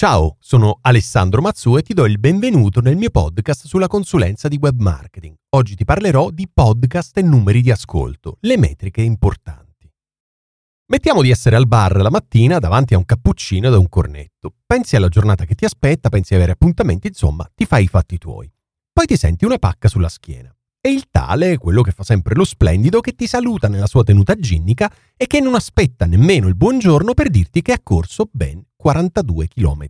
Ciao, sono Alessandro Mazzu e ti do il benvenuto nel mio podcast sulla consulenza di web marketing. Oggi ti parlerò di podcast e numeri di ascolto, le metriche importanti. Mettiamo di essere al bar la mattina davanti a un cappuccino da un cornetto. Pensi alla giornata che ti aspetta, pensi di avere appuntamenti, insomma, ti fai i fatti tuoi. Poi ti senti una pacca sulla schiena. E il tale, quello che fa sempre lo splendido, che ti saluta nella sua tenuta ginnica e che non aspetta nemmeno il buongiorno per dirti che ha corso ben 42 km.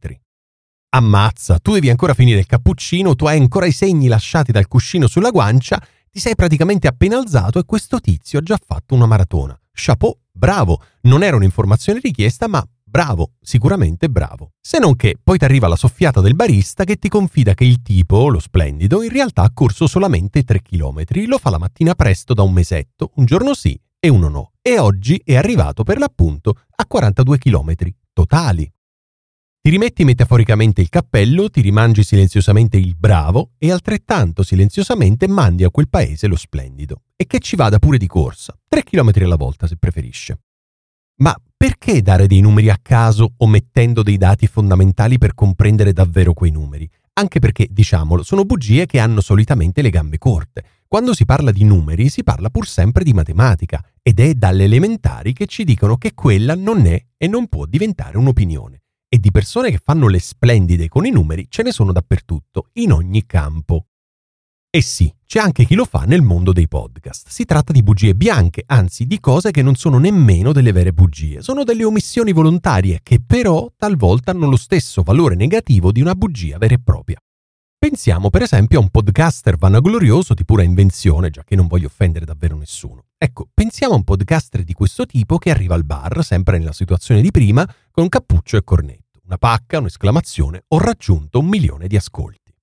Ammazza, tu devi ancora finire il cappuccino, tu hai ancora i segni lasciati dal cuscino sulla guancia, ti sei praticamente appena alzato e questo tizio ha già fatto una maratona. Chapeau, bravo, non era un'informazione richiesta, ma Bravo, sicuramente bravo. Se non che poi ti arriva la soffiata del barista che ti confida che il tipo, lo splendido, in realtà ha corso solamente 3 km, lo fa la mattina presto da un mesetto, un giorno sì e uno no, e oggi è arrivato per l'appunto a 42 km totali. Ti rimetti metaforicamente il cappello, ti rimangi silenziosamente il bravo e altrettanto silenziosamente mandi a quel paese lo splendido. E che ci vada pure di corsa, 3 km alla volta se preferisce. Ma perché dare dei numeri a caso omettendo dei dati fondamentali per comprendere davvero quei numeri? Anche perché, diciamolo, sono bugie che hanno solitamente le gambe corte. Quando si parla di numeri si parla pur sempre di matematica ed è dalle elementari che ci dicono che quella non è e non può diventare un'opinione. E di persone che fanno le splendide con i numeri ce ne sono dappertutto, in ogni campo. E sì, c'è anche chi lo fa nel mondo dei podcast. Si tratta di bugie bianche, anzi di cose che non sono nemmeno delle vere bugie, sono delle omissioni volontarie che però talvolta hanno lo stesso valore negativo di una bugia vera e propria. Pensiamo per esempio a un podcaster vanaglorioso di pura invenzione, già che non voglio offendere davvero nessuno. Ecco, pensiamo a un podcaster di questo tipo che arriva al bar, sempre nella situazione di prima, con cappuccio e cornetto, una pacca, un'esclamazione, ho raggiunto un milione di ascolti.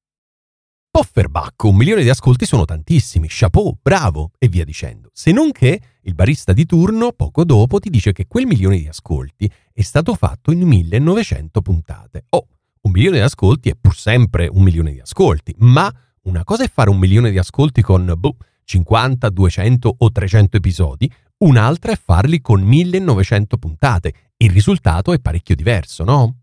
Pofferbacco, un milione di ascolti sono tantissimi, chapeau, bravo, e via dicendo. Se non che il barista di turno, poco dopo, ti dice che quel milione di ascolti è stato fatto in 1900 puntate. Oh, un milione di ascolti è pur sempre un milione di ascolti, ma una cosa è fare un milione di ascolti con boh, 50, 200 o 300 episodi, un'altra è farli con 1900 puntate. Il risultato è parecchio diverso, no?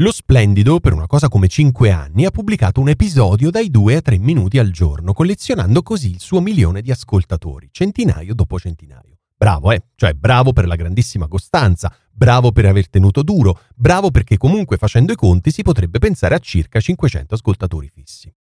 Lo Splendido, per una cosa come 5 anni, ha pubblicato un episodio dai 2 a 3 minuti al giorno, collezionando così il suo milione di ascoltatori, centinaio dopo centinaio. Bravo, eh? Cioè, bravo per la grandissima costanza, bravo per aver tenuto duro, bravo perché comunque facendo i conti si potrebbe pensare a circa 500 ascoltatori fissi.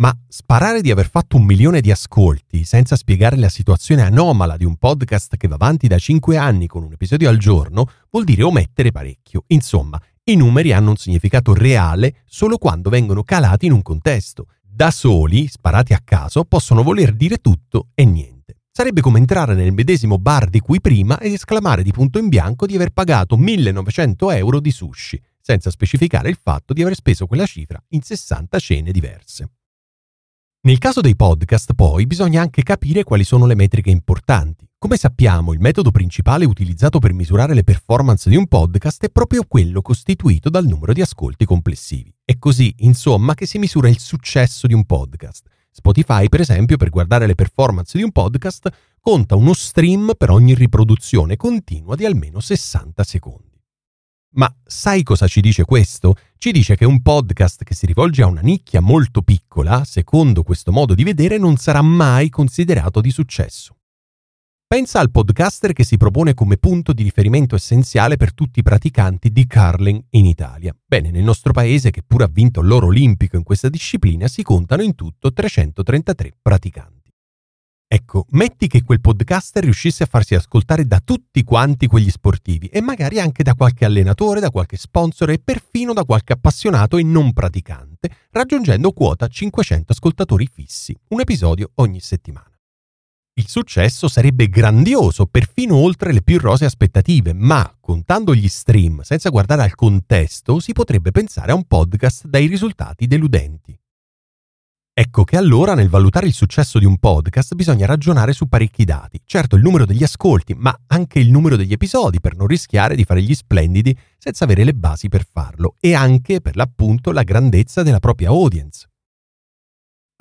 Ma sparare di aver fatto un milione di ascolti senza spiegare la situazione anomala di un podcast che va avanti da 5 anni con un episodio al giorno vuol dire omettere parecchio. Insomma, i numeri hanno un significato reale solo quando vengono calati in un contesto. Da soli, sparati a caso, possono voler dire tutto e niente. Sarebbe come entrare nel medesimo bar di cui prima ed esclamare di punto in bianco di aver pagato 1900 euro di sushi, senza specificare il fatto di aver speso quella cifra in 60 cene diverse. Nel caso dei podcast, poi, bisogna anche capire quali sono le metriche importanti. Come sappiamo, il metodo principale utilizzato per misurare le performance di un podcast è proprio quello costituito dal numero di ascolti complessivi. È così, insomma, che si misura il successo di un podcast. Spotify, per esempio, per guardare le performance di un podcast, conta uno stream per ogni riproduzione continua di almeno 60 secondi. Ma sai cosa ci dice questo? Ci dice che un podcast che si rivolge a una nicchia molto piccola, secondo questo modo di vedere, non sarà mai considerato di successo. Pensa al podcaster che si propone come punto di riferimento essenziale per tutti i praticanti di curling in Italia. Bene, nel nostro paese, che pure ha vinto l'oro olimpico in questa disciplina, si contano in tutto 333 praticanti. Ecco, metti che quel podcaster riuscisse a farsi ascoltare da tutti quanti quegli sportivi e magari anche da qualche allenatore, da qualche sponsor e perfino da qualche appassionato e non praticante, raggiungendo quota 500 ascoltatori fissi, un episodio ogni settimana. Il successo sarebbe grandioso, perfino oltre le più rose aspettative, ma contando gli stream senza guardare al contesto si potrebbe pensare a un podcast dai risultati deludenti. Ecco che allora nel valutare il successo di un podcast bisogna ragionare su parecchi dati. Certo il numero degli ascolti, ma anche il numero degli episodi per non rischiare di fare gli splendidi senza avere le basi per farlo e anche per l'appunto la grandezza della propria audience.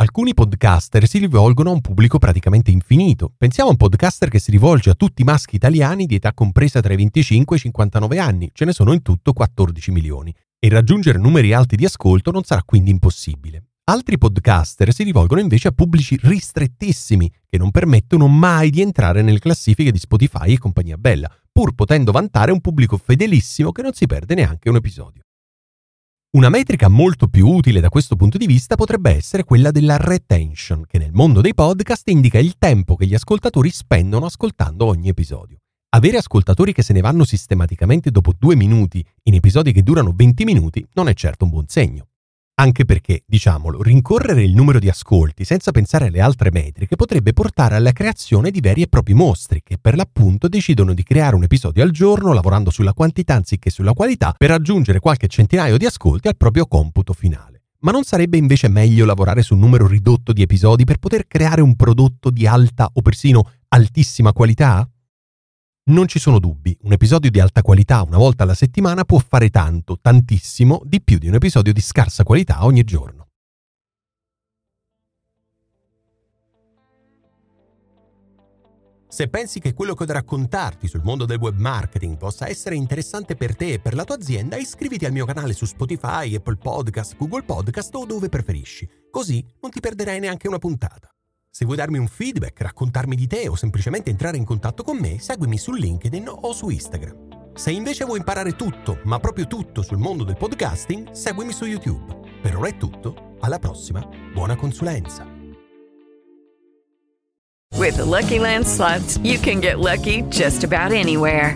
Alcuni podcaster si rivolgono a un pubblico praticamente infinito. Pensiamo a un podcaster che si rivolge a tutti i maschi italiani di età compresa tra i 25 e i 59 anni, ce ne sono in tutto 14 milioni, e raggiungere numeri alti di ascolto non sarà quindi impossibile. Altri podcaster si rivolgono invece a pubblici ristrettissimi che non permettono mai di entrare nelle classifiche di Spotify e compagnia bella, pur potendo vantare un pubblico fedelissimo che non si perde neanche un episodio. Una metrica molto più utile da questo punto di vista potrebbe essere quella della retention, che nel mondo dei podcast indica il tempo che gli ascoltatori spendono ascoltando ogni episodio. Avere ascoltatori che se ne vanno sistematicamente dopo due minuti in episodi che durano 20 minuti non è certo un buon segno. Anche perché, diciamolo, rincorrere il numero di ascolti senza pensare alle altre metriche potrebbe portare alla creazione di veri e propri mostri che per l'appunto decidono di creare un episodio al giorno lavorando sulla quantità anziché sulla qualità per raggiungere qualche centinaio di ascolti al proprio computo finale. Ma non sarebbe invece meglio lavorare su un numero ridotto di episodi per poter creare un prodotto di alta o persino altissima qualità? Non ci sono dubbi, un episodio di alta qualità una volta alla settimana può fare tanto, tantissimo, di più di un episodio di scarsa qualità ogni giorno. Se pensi che quello che ho da raccontarti sul mondo del web marketing possa essere interessante per te e per la tua azienda, iscriviti al mio canale su Spotify, Apple Podcast, Google Podcast o dove preferisci, così non ti perderai neanche una puntata. Se vuoi darmi un feedback, raccontarmi di te o semplicemente entrare in contatto con me, seguimi su LinkedIn o su Instagram. Se invece vuoi imparare tutto, ma proprio tutto sul mondo del podcasting, seguimi su YouTube. Per ora è tutto, alla prossima, buona consulenza. With the Lucky Land slots, you can get lucky just about anywhere.